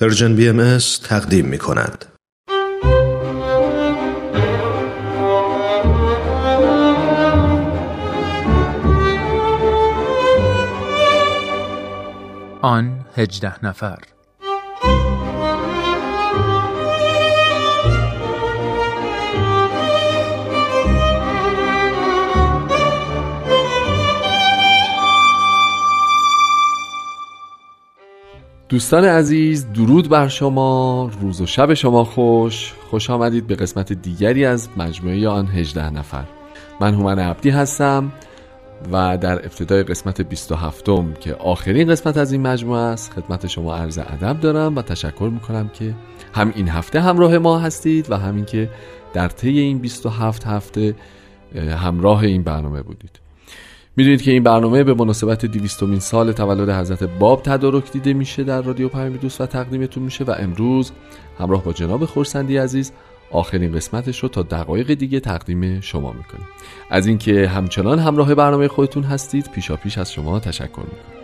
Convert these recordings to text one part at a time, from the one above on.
پرژن بی ام تقدیم می کند. آن هجده نفر دوستان عزیز درود بر شما روز و شب شما خوش. خوش آمدید به قسمت دیگری از مجموعه آن 18 نفر. من هومن عبدی هستم و در ابتدای قسمت 27 م که آخرین قسمت از این مجموعه است خدمت شما عرض ادب دارم و تشکر می‌کنم که هم این هفته همراه ما هستید و همین که در طی این 27 هفته همراه این برنامه بودید. می‌دونید که این برنامه به مناسبت دیویستومین سال تولد حضرت باب تدارک دیده میشه در رادیو پیام دوست و تقدیمتون میشه و امروز همراه با جناب خورسندی عزیز آخرین قسمتش رو تا دقایق دیگه تقدیم شما می‌کنیم. از اینکه همچنان همراه برنامه خودتون هستید پیشا پیش از شما تشکر می‌کنم.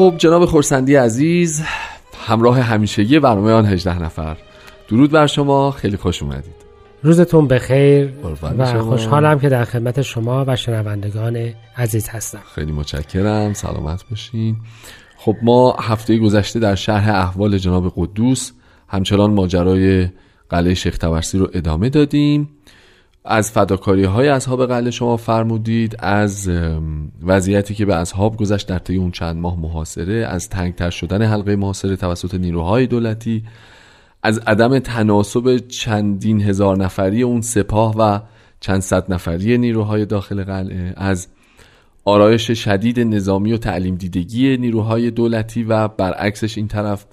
خب جناب خورسندی عزیز همراه همیشگی برنامه آن 18 نفر. درود بر شما خیلی خوش اومدید. روزتون بخیر و خوشحالم که در خدمت شما و شنوندگان عزیز هستم. خیلی متشکرم سلامت باشین. خب ما هفته گذشته در شرح احوال جناب قدوس همچنان ماجرای قلعه شیخ تورسی رو ادامه دادیم. از فداکاری های اصحاب قلعه شما فرمودید از وضعیتی که به اصحاب گذشت در طی اون چند ماه محاصره از تنگتر شدن حلقه محاصره توسط نیروهای دولتی از عدم تناسب چندین هزار نفری اون سپاه و چند صد نفری نیروهای داخل قلعه از آرایش شدید نظامی و تعلیم دیدگی نیروهای دولتی و برعکسش این طرف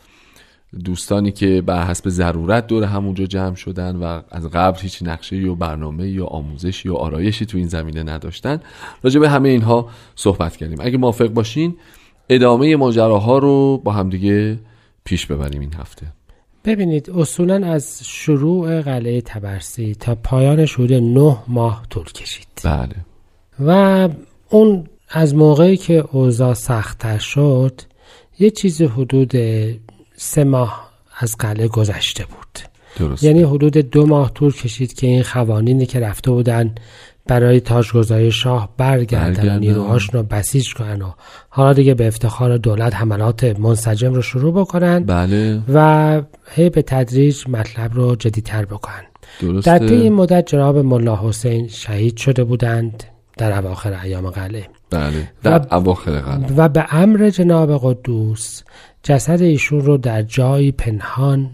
دوستانی که بر حسب ضرورت دور همونجا جمع شدن و از قبل هیچ نقشه یا برنامه یا آموزشی یا آرایشی تو این زمینه نداشتن راجع به همه اینها صحبت کردیم. اگه موافق باشین ادامه ماجراها رو با همدیگه پیش ببریم این هفته. ببینید اصولا از شروع قلعه تبرسی تا پایان حدود نه ماه طول کشید. بله. و اون از موقعی که اوضاع سختتر شد یه چیز حدود سه ماه از قلعه گذشته بود درست. یعنی حدود دو ماه طول کشید که این خوانینی که رفته بودن برای تاجگذاری شاه برگردن و نیروهاشون رو بسیج کنن و حالا دیگه به افتخار دولت حملات منسجم رو شروع بکنن بله. و هی به تدریج مطلب رو جدیتر بکنن درسته. در طی این مدت جناب ملا حسین شهید شده بودند در اواخر ایام قلعه بله در اواخر قلعه و به امر جناب قدوس جسد ایشون رو در جایی پنهان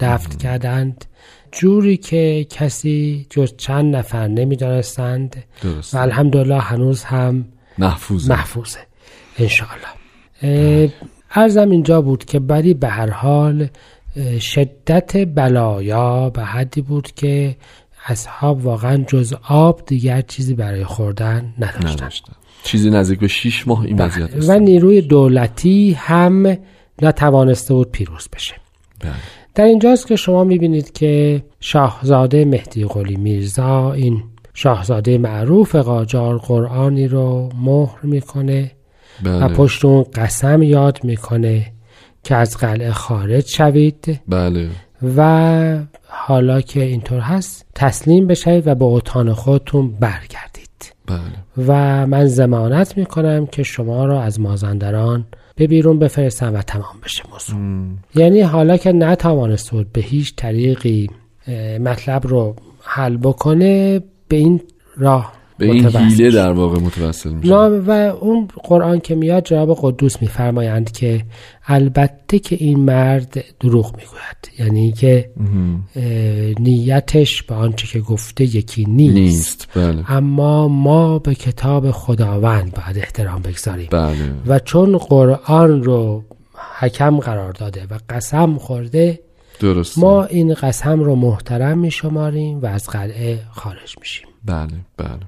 دفن کردند. جوری که کسی جز چند نفر نمی‌دانستند و الحمدلله هنوز هم محفوظه, محفوظه. انشاءالله. ارزم اینجا بود که بری به هر حال شدت بلایا به حدی بود که اصحاب واقعا جز آب دیگر چیزی برای خوردن نداشتن, چیزی نزدیک به 6 ماه این وضعیت و نیروی دولتی هم نتوانسته بود پیروز بشه بله. در اینجاست که شما می‌بینید که شاهزاده مهدی قلی میرزا این شاهزاده معروف قاجار قرآنی رو مهر می‌کنه بله. و پشت اون قسم یاد می‌کنه که از قلعه خارج شوید بله. و حالا که اینطور هست تسلیم بشید و به اتان خودتون برگردید بله. و من زمانت می‌کنم که شما را از مازندران به بیرون بفرستن و تمام بشه موضوع. یعنی حالا که نتوانست بود به هیچ طریقی مطلب رو حل بکنه به این راه به این حیله در واقع متوسل میشه و اون قرآن که میاد جواب قدوس میفرمایند که البته که این مرد دروغ می‌گوید. یعنی که نیتش به آنچه که گفته یکی نیست, نیست. بله. اما ما به کتاب خداوند باید احترام بگذاریم. بله. و چون قرآن رو حکم قرار داده و قسم خورده درسته. ما این قسم رو محترم میشماریم و از قلعه خارج میشیم. بله بله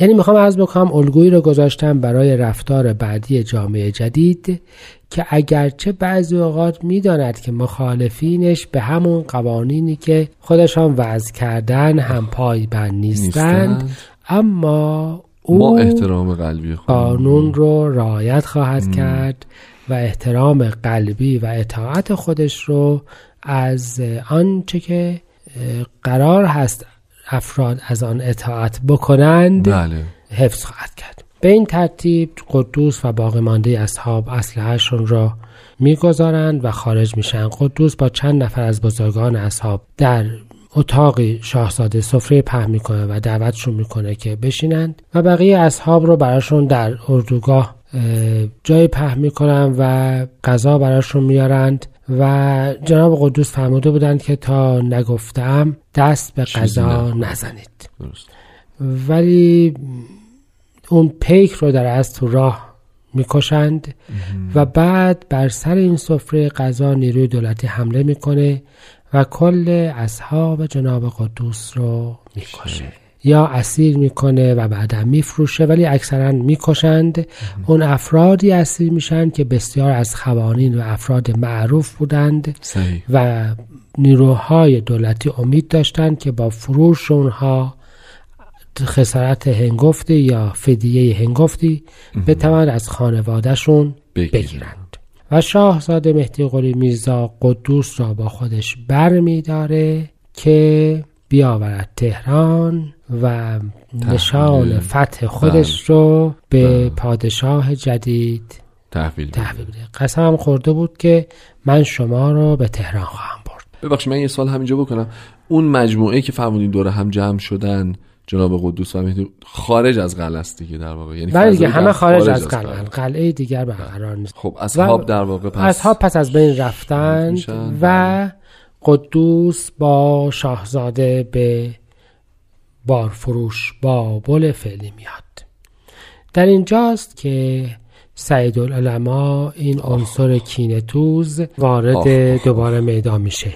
یعنی می‌خوام از بکنم الگویی رو گذاشتم برای رفتار بعدی جامعه جدید که اگرچه بعضی اوقات می‌داند که مخالفینش به همون قوانینی که خودشان وضع کردن هم پایبند نیستند, نیستند. اما او ما احترام قلبی قانون رو رعایت خواهد کرد و احترام قلبی و اطاعت خودش رو از آنچه که قرار هست افراد از آن اطاعت بکنند بله. حفظ خواهد کرد. به این ترتیب قدوس و باقی مانده اصحاب اسلحهشون را می‌گذارند و خارج میشن قدوس با چند نفر از بزرگان اصحاب در اتاقی شاهزاده سفره پهن می‌کنه و دعوتشون می‌کنه که بشینند و بقیه اصحاب رو براشون در اردوگاه اه، جای پهن می‌کنن و غذا براشون میارند. و جناب قدوس فرموده بودند که تا نگفتم دست به نخورید. نزنید. درست. ولی اون پیک رو در از تو راه می‌کشند و بعد بر سر این سفره غذا نیروی دولتی حمله می‌کنه و کل اصحاب جناب قدوس رو می‌کشه. یا اسیر می‌کنه و بعدا میفروشه ولی اکثرا می‌کشند. اون افرادی اسیر میشن که بسیار از خوانین و افراد معروف بودند صحیح. و نیروهای دولتی امید داشتند که با فروش اونها خسارت هنگفتی یا فدیه هنگفتی بتوان از خانوادهشون بگیرن. بگیرند. و شاهزاده مهدی قلی میرزا قدوس را با خودش بر میداره که بیاورد تهران. و نشان فتح خودش رو به بله. پادشاه جدید تحویل. تحویل قسم خورده بود که من شما رو به تهران خواهم برد. ببخشید من یه سوال همینجا بکنم. اون مجموعه که فرمودین دور هم جمع شدن جناب قدوس و مهدی خارج از قلعه است دیگه در واقع. یعنی ولی دیگه همه در خارج از قلعه قلعه. دیگر برقرار نیست. خب اصحاب در واقع پس اصحاب پس از بین میشن. و قدوس با شاهزاده به بارفروش بابل فعلی میاد در اینجاست که سعید العلماء این عنصر کینتوز وارد. دوباره میدان میشه.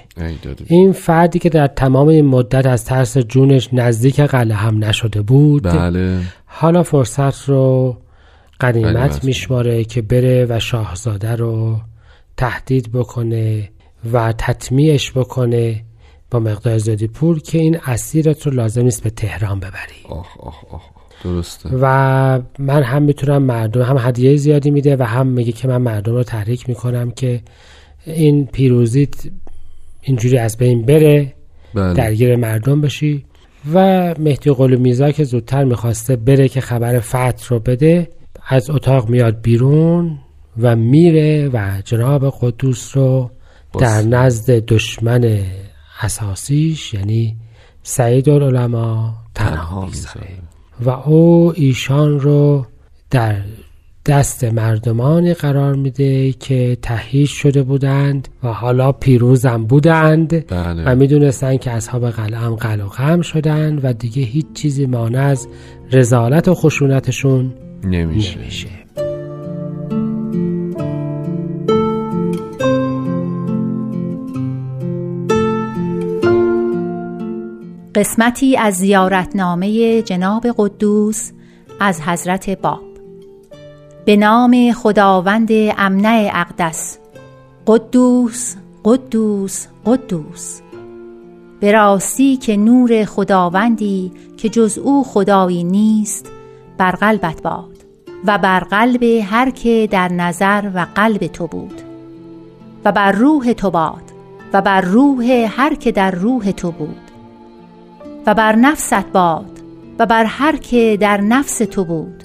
این فردی که در تمام این مدت از ترس جونش نزدیک قلعه هم نشده بود بله حالا فرصت رو قنیمت میشماره که بره و شاهزاده رو تهدید بکنه و تطمیعش بکنه با مقدار زیادی پول که این اسیرت رو لازم نیست به تهران ببری. آخ آخ آخ درسته. و من هم می‌تونم مردم هم هدیه زیادی میده و هم میگه که من مردم رو تحریک می‌کنم که این پیروزیت اینجوری از بین بره بله. درگیر مردم بشی. و مهدی قلی میرزا که زودتر می‌خواسته بره که خبر فتح رو بده از اتاق میاد بیرون و میره و جناب قدوس رو. در نزد دشمن اساسیش یعنی سعید العلماء تنها می‌ذاره. و او ایشان رو در دست مردمانی قرار میده که تهیج شده بودند و حالا پیروزم بودند بله. و می‌دونستن که اصحاب قلعه هم قلع و قم شدن و دیگه هیچ چیزی مانع از رزالت و خشونتشون نمیشه. نمیشه. قسمتی از زیارتنامه جناب قدوس از حضرت باب. به نام خداوند امنع اقدس. قدوس قدوس قدوس. به راستی که نور خداوندی که جز او خدایی نیست بر قلبت باد و بر قلب هر که در نظر و قلب تو بود و بر روح تو باد و بر روح هر که در روح تو بود. و بر نفست باد و بر هر که در نفس تو بود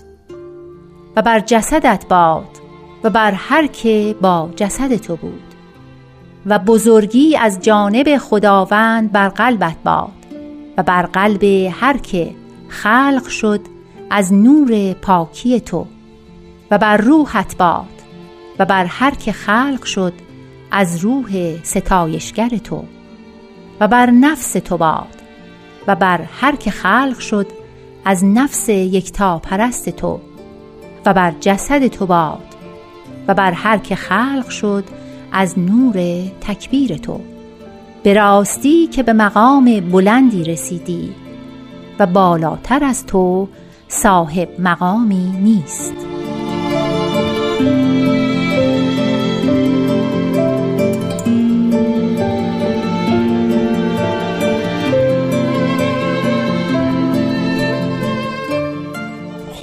و بر جسدت باد و بر هر که با جسد تو بود و بزرگی از جانب خداوند بر قلبت باد و بر قلب هر که خلق شد از نور پاکی تو و بر روحت باد و بر هر که خلق شد از روح ستایشگر تو و بر نفس تو باد و بر هر که خلق شد از نفس یکتا پرست تو و بر جسد تو باد و بر هر که خلق شد از نور تکبیر تو. به راستی که به مقام بلندی رسیدی و بالاتر از تو صاحب مقامی نیست.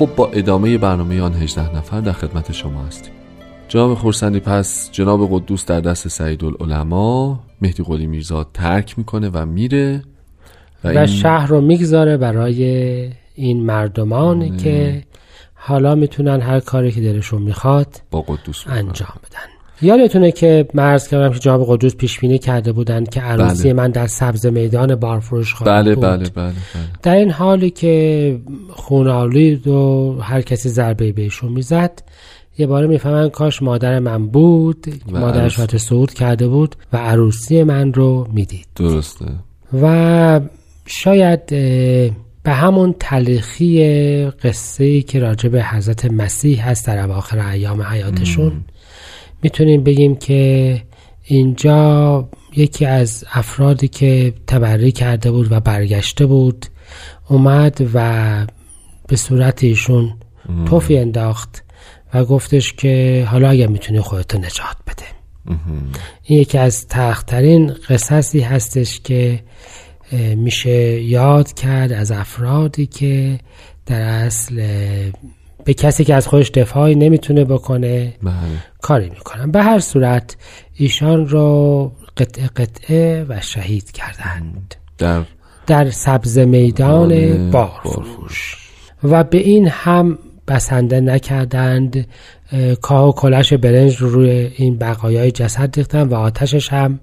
خب با ادامه برنامه آن 18 نفر در خدمت شما هستیم. جناب خورسندی پس جناب قدوس در دست سعید العلماء مهدی قلی میرزا ترک می‌کنه و میره و, و شهر رو می‌گذاره برای این مردمانی آره. که حالا می‌تونن هر کاری که دلشون می‌خواد با قدوس انجام بدن. یادتونه که مرز کردم که جناب قدوس پیش بینی کرده بودن که عروسی بله. من در سبز میدان بارفروش خواهد بله بود. بله بله بله. در این حالی که خونالید و هر کسی ضربه بهشون می‌زد یه باره می‌فهمن کاش مادر من بود و مادرش. وقت صعود کرده بود و عروسی من رو می‌دید. درسته. و شاید به همون تلخی قصه ای که راجع به حضرت مسیح هست در اواخر ایام حیاتشون می‌تونیم بگیم که اینجا یکی از افرادی که تبری کرده بود و برگشته بود اومد و به صورت ایشون توفی انداخت و گفتش که حالا اگر می‌تونی خودتو نجات بده. این یکی از تخترین قصصی هستش که میشه یاد کرد از افرادی که در اصل به کسی که از خودش دفاعی نمی‌تونه بکنه بله. کاری می‌کنن به هر صورت ایشان رو قطعه قطعه و شهید کردند. در در سبز میدان بارفروش. و به این هم بسنده نکردند. اه، کاه و کلش برنج رو روی این بقایای جسد ریختن و آتشش هم.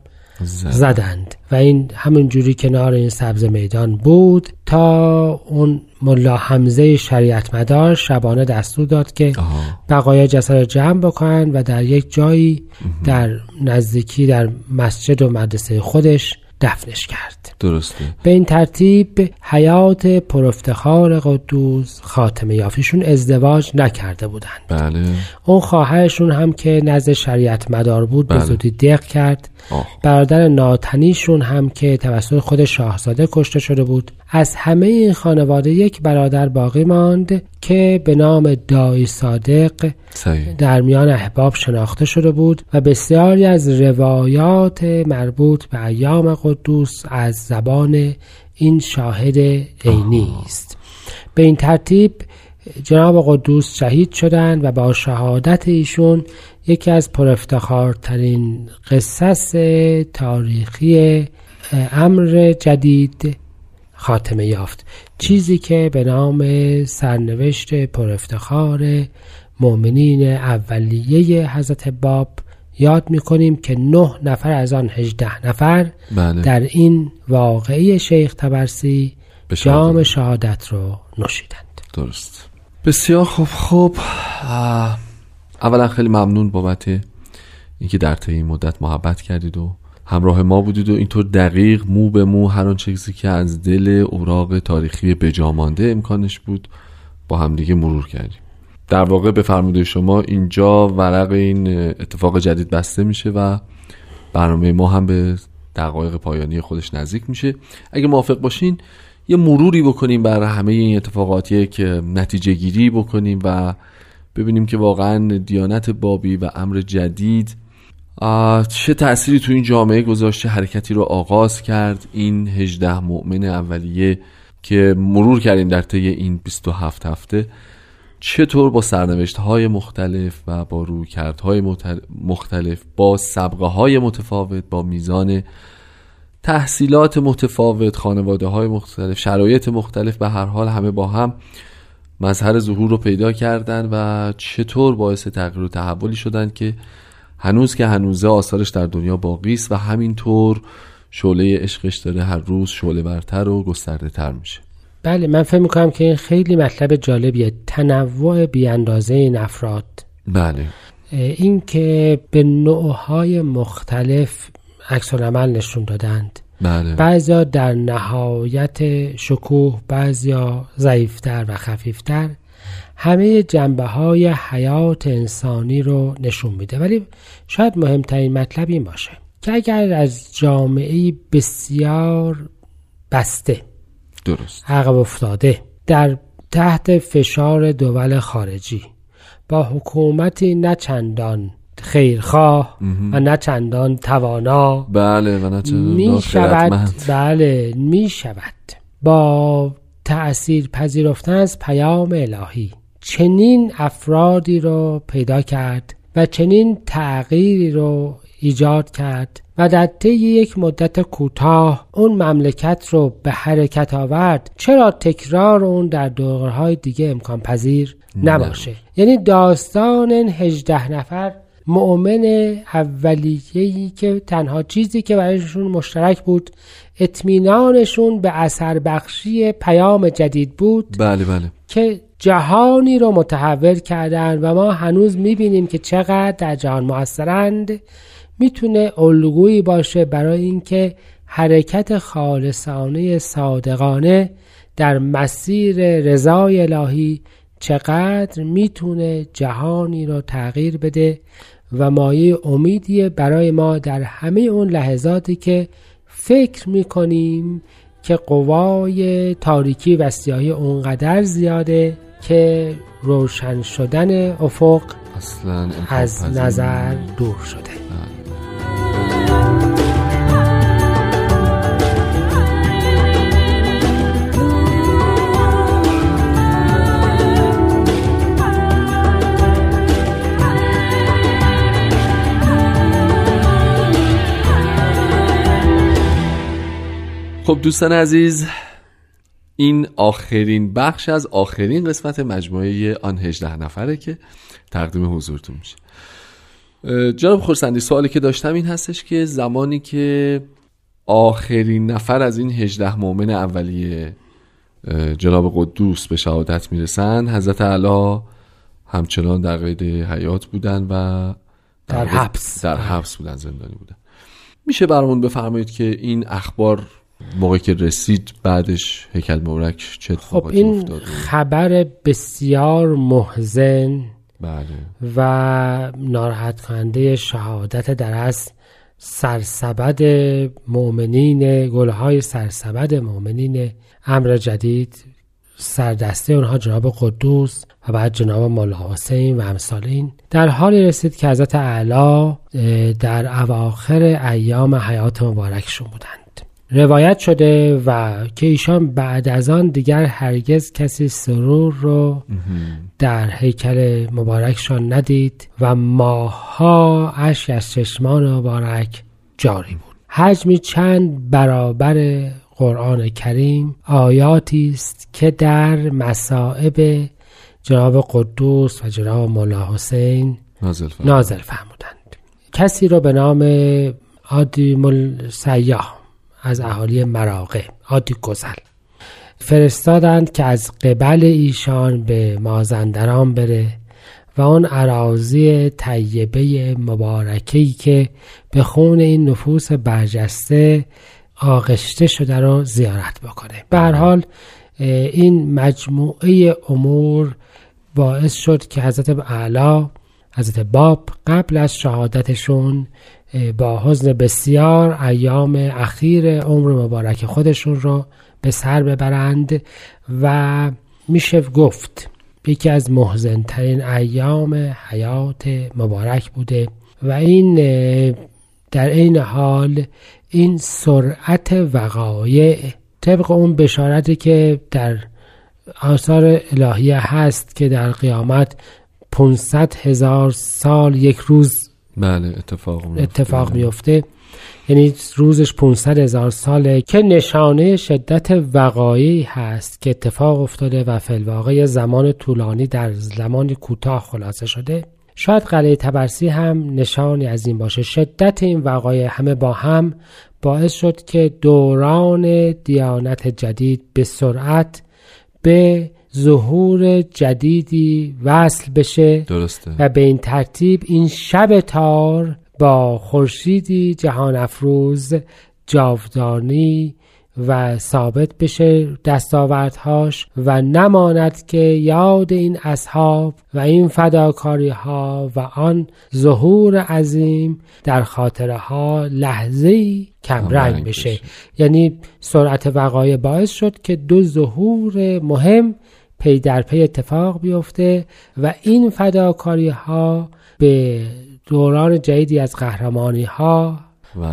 زدند. و این همون جوری کنار این سبز میدان بود تا اون ملا حمزه شریعت مدار شبانه دستور داد که آها. بقایای جسد رو جمع بکنن و در یک جایی در نزدیکی در مسجد و مدرسه خودش دفنش کرد. درسته. به این ترتیب حیات پرافتخار قدوس خاتمه یافتشون ازدواج نکرده بودند. بله. اون خواهرشون هم که نزد شریعت مدار بود به بله. زودی دق کرد. آه. برادر ناتنیشون هم که توسط خود شاهزاده کشته شده بود. از همه این خانواده یک برادر باقی ماند. که به نام دایی صادق صحیح. در میان احباب شناخته شده بود و بسیاری از روایات مربوط به ایام قدوس از زبان این شاهد عینی است. به این ترتیب جناب قدوس شهید شدند و با شهادت ایشون یکی از پرافتخارترین قصص تاریخی امر جدید خاتمه یافت. چیزی که به نام سرنوشت پرافتخار مؤمنین اولیه حضرت باب یاد می‌کنیم که نه نفر از آن هجده نفر بله. در این واقعی شیخ تبرسی جام شهادت. رو نوشیدند. درست. بسیار خوب. آه، اولا خیلی ممنون بابت اینکه در طی این مدت محبت کردید و همراه ما بودید و اینطور دقیق مو به مو هر آن چیزی که از دل اوراق تاریخی بجامانده امکانش بود با همدیگه مرور کردیم. در واقع به فرموده شما اینجا ورق این اتفاق جدید بسته میشه و برنامه ما هم به دقایق پایانی خودش نزدیک میشه. اگه موافق باشین یه مروری بکنیم بر همه این اتفاقاتی که نتیجه گیری بکنیم و ببینیم که واقعا دیانت بابی و امر جدید چه تأثیری تو این جامعه گذاشته حرکتی رو آغاز کرد این 18 مؤمن اولیه که مرور کردیم در طی این 27 هفته؟ چطور با سرنوشت های مختلف و با رویکردهای مختلف با سبقه های متفاوت با میزان تحصیلات متفاوت خانواده های مختلف شرایط مختلف به هر حال همه با هم مظهر ظهور رو پیدا کردن و چطور باعث تغییر و تحولی شدن که هنوز که هنوزه آثارش در دنیا باقی است و همینطور شعله عشقش داره هر روز شعله برتر و گسترده تر میشه. بله من فکر می‌کنم که این خیلی مطلب جالبیه. تنوع بیاندازه این افراد. بله. این که به نوعهای مختلف عکس العمل نشون دادند. بله. بعضیا در نهایت شکوه بعضیا ضعیفتر و خفیفتر. همه جنبه های حیات انسانی رو نشون میده. ولی شاید مهمترین مطلب این باشه که اگر از جامعه بسیار بسته درست. عقب افتاده در تحت فشار دول خارجی با حکومتی نه چندان خیرخواه و نه چندان توانا بله و نه چندان می شود. بله می شود با تأثیر پذیرفتن از پیام الهی. چنین افرادی رو پیدا کرد و چنین تغییری رو ایجاد کرد و در طی یک مدت کوتاه اون مملکت رو به حرکت آورد چرا تکرار اون در دورهای دیگه امکان پذیر نباشه؟ یعنی داستان این هجده نفر مؤمن اولیه‌ای که تنها چیزی که برایشون مشترک بود اطمینانشون به اثر بخشی پیام جدید بود. بله بله. که جهانی رو متحول کردن و ما هنوز می‌بینیم که چقدر در جهان موثرند می‌تونه الگویی باشه برای اینکه حرکت خالصانه صادقانه در مسیر رضای الهی چقدر می‌تونه جهانی رو تغییر بده و مایه امیدیه برای ما در همه اون لحظاتی که فکر می‌کنیم که قوای تاریکی و سیاهی اونقدر زیاده که روشن شدن افق اصلا از نظر دور شده. خب دوستان عزیز این آخرین بخش از آخرین قسمت مجموعه آن 18 نفره که تقدیم حضورتون میشه جناب خورسندی سوالی که داشتم این هستش که زمانی که آخرین نفر از این 18 مؤمن اولیه جناب قدوس به شهادت می‌رسن حضرت علا همچنان در قید حیات بودن و در حبس. در حبس بودن زندانی بودن میشه برامون بفرمایید که این اخبار موقعی که رسید بعدش هیکل مبارک چه خب این افتاد؟ خبر بسیار محزن بله. و ناراحت کننده شهادت در از سرسبد مؤمنین گلهای سرسبد مؤمنین امر جدید سردسته اونها جناب قدوس و بعد جناب مولا حسین و امثال این. در حالی رسید که حضرت اعلی در اواخر ایام حیات مبارکشون بودند. روایت شده و که ایشان بعد از آن دیگر هرگز کسی سرور رو در هیکل مبارکشان ندید و ماها اشک از چشمان مبارک جاری بود. حجمی چند برابر قرآن کریم آیاتی است که در مصائب جناب قدوس و جناب مولا حسین نازل فرمود. نازل فرمودند. کسی را به نام عادی مل سیاه از اهالی مراغه عادی گزل. فرستادند که از قبل ایشان به مازندران بره و آن عراضی طیبه مبارکی که به خون این نفوس برجسته آغشته شده رو زیارت بکنه. به هر حال این مجموعه امور باعث شد که حضرت اعلی حضرت باب قبل از شهادتشون با حزن بسیار ایام اخیر عمر مبارک خودشون رو به سر ببرند و میشه گفت یکی از محزنترین ایام حیات مبارک بوده و این در این حال این سرعت وقایع طبق اون بشارتی که در آثار الهیه هست که در قیامت 500 هزار سال یک روز بله اتفاق میفته. اتفاق میفته یعنی روزش 500 هزار ساله که نشانه شدت وقایعی هست که اتفاق افتاده و فیلواقع زمان طولانی در زمان کوتاه خلاصه شده. شاید قلعه تبرسی هم نشانی از این باشه. شدت این وقایع همه با هم باعث شد که دوران دیانت جدید به سرعت به ظهور جدیدی وصل بشه درسته و به این ترتیب این شب تار با خورشیدی جهان افروز جاودانی و ثابت بشه دستاوردهاش و نماند که یاد این اصحاب و این فداکاری ها و آن ظهور عظیم در خاطره ها لحظه کمرنگ بشه. بشه یعنی سرعت وقایع باعث شد که دو ظهور مهم پی در پی اتفاق بیفته و این فداکاری ها به دوران جدیدی از قهرمانی ها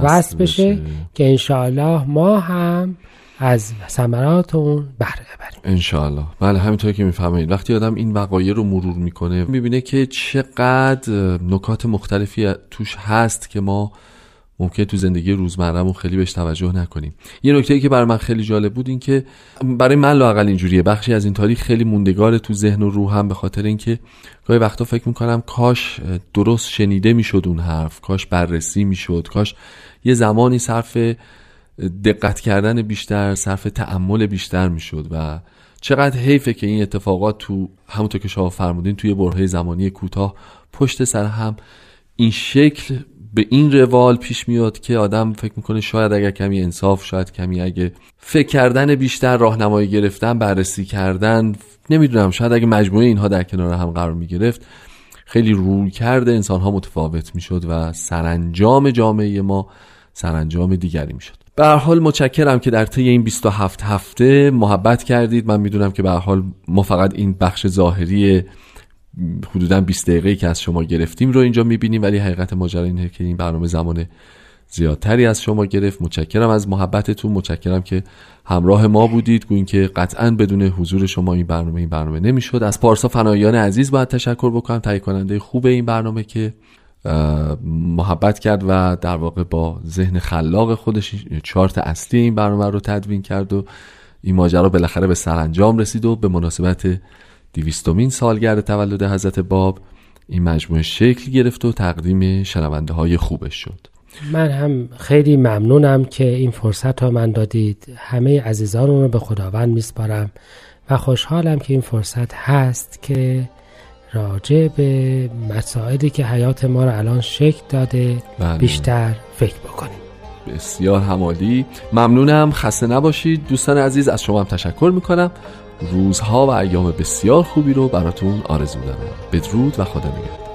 وصل بشه, که انشاءالله ما هم از ثمرات اون بهره ببریم. انشاءالله. بله همینطور که می‌فهمید وقتی آدم این وقایع رو مرور می‌کنه می‌بینه که چقدر نکات مختلفی توش هست که ما ممکن تو زندگی روزمرهمون خیلی بهش توجه نکنیم. یه نکته که برای من خیلی جالب بود این که برای من لاقل اینجوریه. بخشی از این تاریخ خیلی موندگار تو ذهن و روحم به خاطر اینکه گاهی وقتا فکر می‌کنم کاش درست شنیده می‌شد اون حرف کاش بررسی می‌شد کاش یه زمانی صرف دقت کردن بیشتر صرف تعمل بیشتر می‌شد و چقدر حیفه که این اتفاقات تو همونطور که شما فرمودین توی برهه زمانی کوتاه پشت سر هم این شکل به این روال پیش میاد که آدم فکر می‌کنه شاید اگر کمی انصاف شاید کمی اگه فکر کردن بیشتر راهنمایی گرفتن بررسی کردن نمی‌دونم شاید اگه مجموعه اینها در کنار هم قرار می‌گرفت خیلی روی کرده انسان ها متفاوت می‌شد و سرانجام جامعه ما سرانجام دیگری می‌شد. به هر حال متشکرم که در طی این 27 هفته محبت کردید. من می‌دونم که به هر حال ما فقط این بخش ظاهری حدودا 20 دقیقه که از شما گرفتیم رو اینجا می‌بینیم ولی حقیقت ماجرا اینه که این برنامه زمان زیادتری از شما گرفت. متشکرم از محبتتون. متشکرم که همراه ما بودید. گوین که قطعا بدون حضور شما این برنامه این برنامه نمی‌شد. از پارسا فنایان عزیز باید تشکر بکنم. تهیه کننده خوب این برنامه که محبت کرد و در واقع با ذهن خلاق خودش چارت اصلی این برنامه رو تدوین کرد و این ماجرا بالاخره به سرانجام رسید و به مناسبت دیویستومین سالگرد تولد حضرت باب این مجموعه شکل گرفت و تقدیم شنونده های خوبش شد. من هم خیلی ممنونم که این فرصت ها من دادید. همه عزیزان رو به خداوند میسپارم و خوشحالم که این فرصت هست که راجع به مسائلی که حیات ما رو الان شکل داده بله. بیشتر فکر بکنیم. بسیار همالی. ممنونم. خسته نباشید. دوستان عزیز از شما هم تشکر می‌کنم. روزها و ایام بسیار خوبی رو براتون آرزو دارم. بدرود و خدا نگهدار.